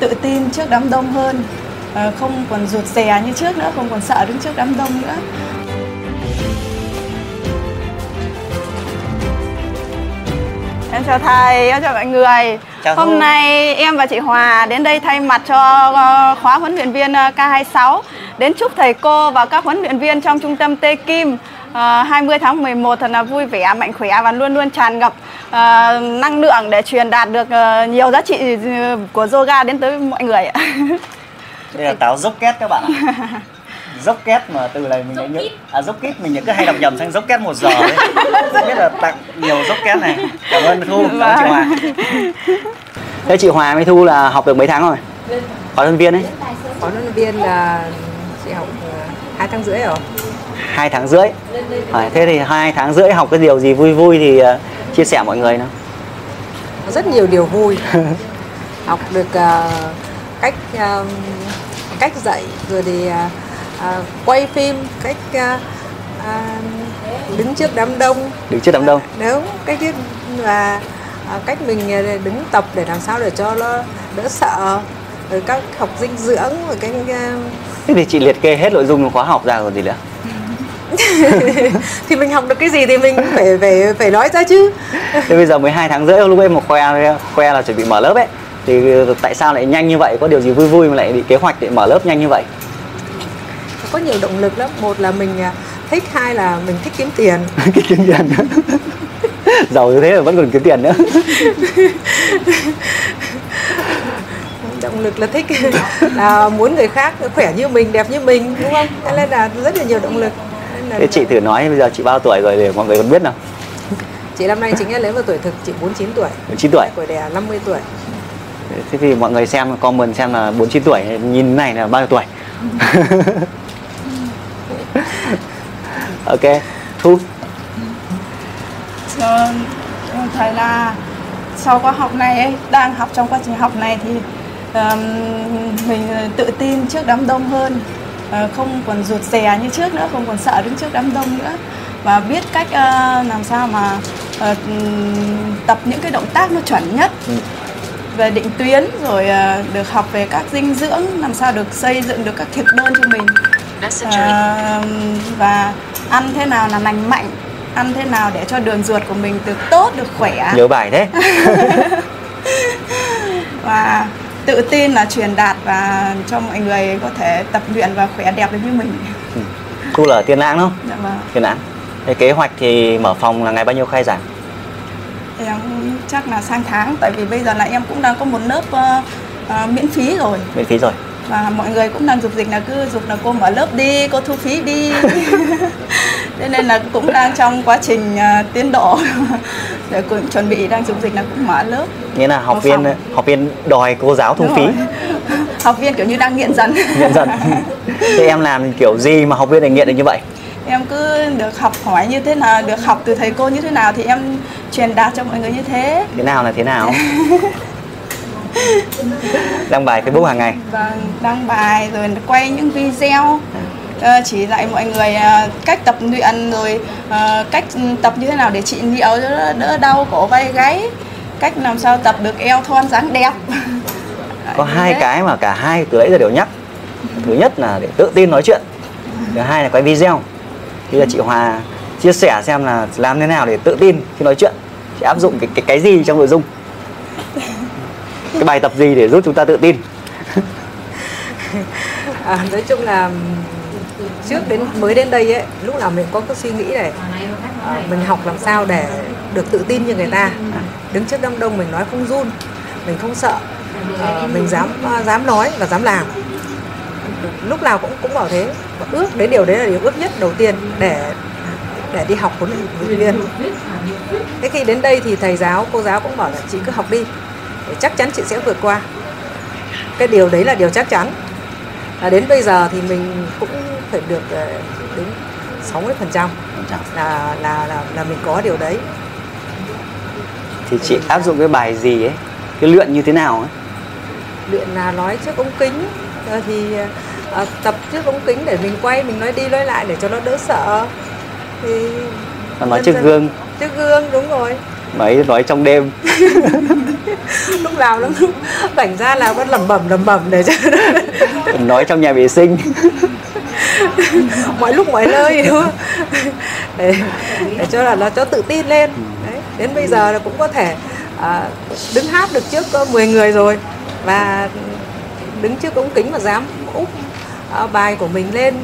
tự tin trước đám đông hơn ờ, không còn rụt rè như trước nữa không còn sợ đứng trước đám đông nữa Em chào thầy, em chào mọi người. Chào Hôm Thu. nay em và chị Hòa đến đây thay mặt cho ờ, khóa huấn luyện viên ờ, K26 đến chúc thầy cô và các huấn luyện viên trong trung tâm Tê Kim ờ, 20 tháng 11 thật là vui vẻ, mạnh khỏe và luôn luôn tràn ngập ờ, năng lượng để truyền đạt được ờ, nhiều giá trị ờ, của yoga đến tới mọi người ạ. đây là táo dốc két các bạn ạ. Dốc két mà từ này mình lại nhớ à dốc kít mình cứ hay đọc nhầm sang dốc két một giờ đấy không biết là tặng nhiều dốc két này. Cảm ơn thu cảm ơn chị Hòa. Thế chị Hòa với Thu là học được mấy tháng rồi? Khóa nhân viên ấy. Huấn luyện viên là chị học ờ, hai tháng rưỡi rồi. Hai tháng rưỡi à, thế thì hai tháng rưỡi học cái điều gì vui vui thì ờ, chia sẻ mọi người nào Có rất nhiều điều vui. học được ờ, cách ờ, cách dạy rồi thì ờ, ờ, quay phim, cách ờ, ờ, đứng trước đám đông. đứng trước đám đông Đúng, cách và ờ, cách mình đứng tập để làm sao để cho nó đỡ sợ. Rồi các học dinh dưỡng rồi cái ờ, thế thì chị liệt kê hết nội dung khóa học ra rồi gì nữa thì mình học được cái gì thì mình phải phải phải nói ra chứ. thế bây giờ mới hai tháng rưỡi lúc em một khoe khoe là chuẩn bị mở lớp ấy thì tại sao lại nhanh như vậy? Có điều gì vui vui mà lại bị kế hoạch để mở lớp nhanh như vậy? Có nhiều động lực lắm. Một là mình à, thích hai là mình thích kiếm tiền. Cái kiếm tiền giàu như thế mà vẫn còn kiếm tiền nữa. Động lực là thích. Là muốn người khác khỏe như mình đẹp như mình đúng không? Thế nên là rất là nhiều động lực thế chị thử nói bây giờ chị bao tuổi rồi để mọi người còn biết nào? Chị năm nay chính là lấy vào tuổi thực chị 49 tuổi. 9 tuổi. Tuổi đẻ 50 tuổi. Thế thì mọi người xem comment xem là 49 tuổi nhìn này là bao nhiêu tuổi? Ok thu. Ờ, em thấy là sau khóa học này ấy, đang học trong quá trình học này thì ờm, mình tự tin trước đám đông hơn không còn rụt rè như trước nữa không còn sợ đứng trước đám đông nữa. Và biết cách ờ, làm sao mà ờ, tập những cái động tác nó chuẩn nhất. Ừ. về định tuyến rồi ờ, được học về các dinh dưỡng làm sao được xây dựng được các thực đơn cho mình. Ờ, và ăn thế nào là lành mạnh ăn thế nào để cho đường ruột của mình được tốt được khỏe. Nhớ bài thế. Và tự tin là truyền đạt và cho mọi người có thể tập luyện và khỏe đẹp được như mình. Thu là tiên lãng đúng không? Dạ vâng. Tiên lãng Thế kế hoạch thì mở phòng là ngày bao nhiêu khai giảng? Em chắc là sang tháng tại vì bây giờ là em cũng đang có một lớp ờ, ờ, miễn phí rồi. Miễn phí rồi. Và mọi người cũng đang dục dịch là cứ dục là cô mở lớp đi cô thu phí đi. Thế nên là cũng đang trong quá trình ờ, tiến độ để cũng chuẩn bị đang dục dịch là cũng mở lớp. Nghĩa là học viên phòng. học viên đòi cô giáo thu Đúng phí. rồi. học viên kiểu như đang nghiện dần. Nghiện dần. Thế em làm kiểu gì mà học viên lại nghiện được như vậy? Em cứ được học hỏi như thế nào được học từ thầy cô như thế nào thì em truyền đạt cho mọi người như thế. Thế nào là thế nào? Đăng bài facebook hàng ngày. Và đăng bài rồi quay những video chỉ dạy mọi người ờ, cách tập luyện rồi ờ, cách tập như thế nào để trị liệu cho đỡ, đau cổ vai gáy cách làm sao tập được eo thon dáng đẹp. Có hai thế. cái mà cả hai từ nãy giờ đều nhắc. Thứ nhất là để tự tin nói chuyện thứ hai là quay video. Bây giờ chị Hòa chia sẻ xem là làm thế nào để tự tin khi nói chuyện chị áp dụng cái cái cái gì trong nội dung. Cái bài tập gì để giúp chúng ta tự tin? À, nói chung là trước đến mới đến đây ấy lúc nào mình có cái suy nghĩ này. À, mình học làm sao để được tự tin như người ta. Đứng trước đám đông mình nói không run mình không sợ. À, mình dám à, dám nói và dám làm. Lúc nào cũng cũng bảo thế. Và ước đến điều đấy là điều ước nhất đầu tiên để để đi học huấn luyện viên. Thế khi đến đây thì thầy giáo cô giáo cũng bảo là chị cứ học đi để chắc chắn chị sẽ vượt qua. Cái điều đấy là điều chắc chắn là đến bây giờ thì mình cũng phải được ờ, đến 60 phần trăm. Là là là là mình có điều đấy. Thì chị áp dụng cái bài gì ấy? Cái luyện như thế nào ấy? Luyện là nói trước ống kính. Rồi thì ờ, tập trước ống kính để mình quay mình nói đi nói lại để cho nó đỡ sợ. Thì và nói trước gương. Trước gương đúng rồi nói nói trong đêm. Lúc nào nó cũng rảnh ra là vẫn lẩm bẩm lẩm bẩm để cho nói trong nhà vệ sinh. Mọi lúc mọi nơi đúng không? Để, để cho là nó cho tự tin lên. Đấy. đến bây giờ là cũng có thể à, đứng hát được trước có 10 người rồi và đứng trước ống kính mà dám úp à, bài của mình lên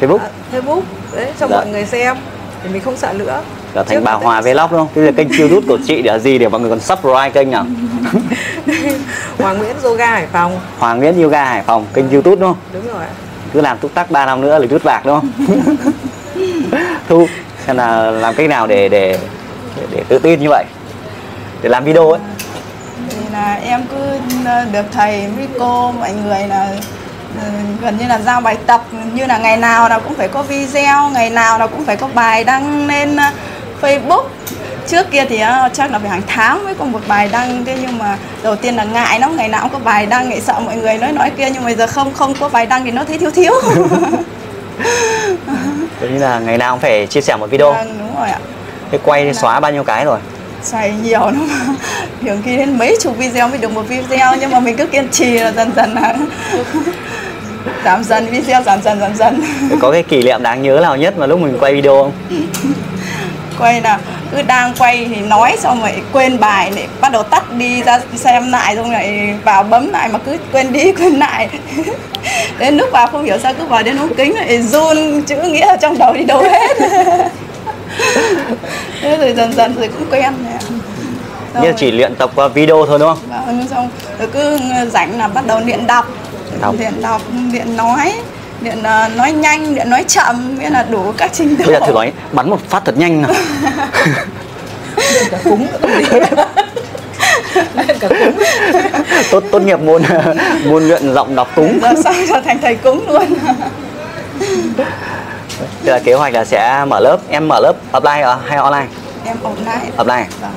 Facebook. à, Facebook đấy cho Dạ. mọi người xem thì mình không sợ nữa trở thành Trước bà Hòa Vlog đúng không? Cái là kênh YouTube của chị để gì để mọi người còn subscribe kênh nào? Hoàng Nguyễn Yoga Hải Phòng Hoàng Nguyễn Yoga Hải Phòng kênh YouTube đúng không? đúng rồi. Cứ làm túc tắc 3 năm nữa là rút bạc đúng không? Thu xem là làm cách nào để để để, để tự tin như vậy để làm video ấy thì là em cứ ờ, được thầy cô mọi người là ờ, gần như là giao bài tập như là ngày nào nào cũng phải có video ngày nào nào cũng phải có bài đăng lên ờ, Facebook. Trước kia thì ờ, chắc là phải hàng tháng mới có một bài đăng. Thế nhưng mà đầu tiên là ngại lắm ngày nào cũng có bài đăng nghĩ sợ mọi người nói nói kia. Nhưng mà giờ không không có bài đăng thì nó thấy thiếu thiếu. Giống như là ngày nào cũng phải chia sẻ một video. Vâng, đúng rồi ạ. Thế quay xóa bao nhiêu cái rồi? Xoay nhiều lắm. Thường khi đến mấy chục video mới được một video. Nhưng mà mình cứ kiên trì là dần dần là giảm dần video giảm dần giảm dần. Thế Có cái kỷ niệm đáng nhớ nào nhất mà lúc mình quay video không? Quay là cứ đang quay thì nói xong rồi quên bài lại bắt đầu tắt đi ra xem lại xong lại vào bấm lại mà cứ quên đi quên lại đến lúc vào không hiểu sao cứ vào đến ống kính lại run chữ nghĩa ở trong đầu đi đâu hết thế rồi dần dần rồi cũng quen ạ. Xong Như chỉ luyện tập qua video thôi đúng không? Vâng, xong rồi cứ rảnh là bắt đầu luyện đọc Đọc. luyện đọc luyện nói luyện ờ, nói nhanh luyện nói chậm nghĩa là đủ các trình độ Bây giờ thử nói bắn một phát thật nhanh nào. Cả cả cúng. Tốt tốt nghiệp môn môn luyện giọng đọc cúng. Giờ sao trở thành thầy cúng luôn? Tức là kế hoạch là sẽ mở lớp. Em mở lớp offline à, hay online? Em online. Offline. Vâng.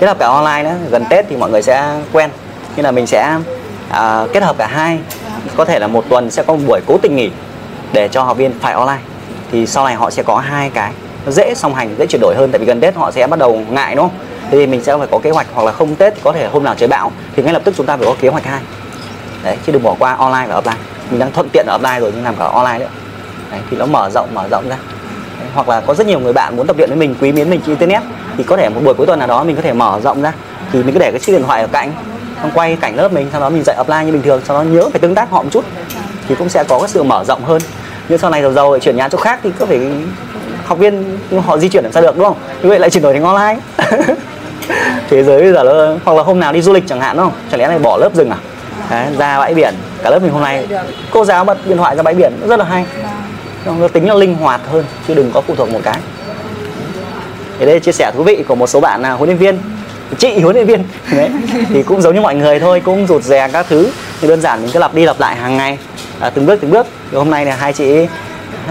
kết hợp cả online nữa. Gần tết thì mọi người sẽ quen. Nên là mình sẽ à, kết hợp cả hai có thể là một tuần sẽ có một buổi cố tình nghỉ để cho học viên phải online. Thì sau này họ sẽ có hai cái nó dễ song hành dễ chuyển đổi hơn. Tại vì gần tết họ sẽ bắt đầu ngại đúng không? Thế thì mình sẽ phải có kế hoạch hoặc là không tết có thể hôm nào trời bão thì ngay lập tức chúng ta phải có kế hoạch hai. Đấy chứ đừng bỏ qua online và offline. Mình đang thuận tiện ở offline rồi nhưng làm cả online nữa đấy, thì nó mở rộng mở rộng ra. Đấy, hoặc là có rất nhiều người bạn muốn tập luyện với mình quý mến mình trên internet thì có thể một buổi cuối tuần nào đó mình có thể mở rộng ra. Thì mình cứ để cái chiếc điện thoại ở cạnh xong quay cảnh lớp mình sau đó mình dạy offline như bình thường sau đó nhớ phải tương tác họ một chút thì cũng sẽ có cái sự mở rộng hơn. Nhưng sau này giàu giàu lại chuyển nhà chỗ khác thì cứ phải học viên họ di chuyển làm sao được đúng không? Như vậy lại chuyển đổi thành online. Thế giới bây giờ nó hoặc là hôm nào đi du lịch chẳng hạn đúng không? Chẳng lẽ này bỏ lớp rừng à? Đấy, ra bãi biển cả lớp mình hôm nay. Cô giáo bật điện thoại ra bãi biển rất là hay. Nó tính là linh hoạt hơn chứ đừng có phụ thuộc một cái. Thì đây chia sẻ thú vị của một số bạn là huấn luyện viên chị huấn luyện viên. Đấy thì cũng giống như mọi người thôi cũng rụt rè các thứ. Thì đơn giản mình cứ lặp đi lặp lại hàng ngày à, từng bước từng bước. Thì hôm nay là hai chị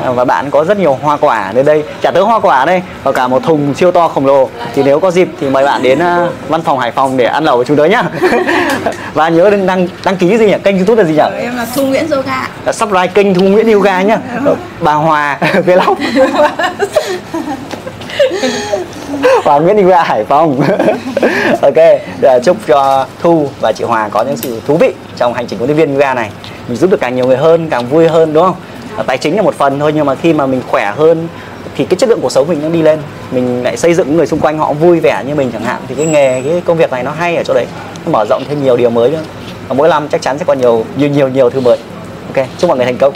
à, và bạn có rất nhiều hoa quả đến đây. Trả tới hoa quả đây và cả một thùng siêu to khổng lồ. Thì nếu có dịp thì mời bạn đến à, văn phòng Hải Phòng để ăn lẩu với chúng tôi nhá. Và nhớ đừng đăng đăng ký gì nhỉ? Kênh youtube là gì nhỉ? Em là Thu Nguyễn Yoga. Subscribe kênh Thu Nguyễn Yoga nhá. Bà Hòa Vlog Hoàng Nguyễn Yoga Hải Phòng. Ok để chúc cho Thu và chị Hòa có những sự thú vị trong hành trình huấn luyện viên yoga này. Mình giúp được càng nhiều người hơn, càng vui hơn, đúng không? À, tài chính là một phần thôi, nhưng mà khi mà mình khỏe hơn thì cái chất lượng cuộc sống mình nó đi lên. Mình lại xây dựng những người xung quanh họ vui vẻ như mình chẳng hạn. Thì cái nghề, cái công việc này nó hay ở chỗ đấy. Nó mở rộng thêm nhiều điều mới nữa. Và mỗi năm chắc chắn sẽ còn nhiều nhiều nhiều nhiều thứ mới. Ok, chúc mọi người thành công.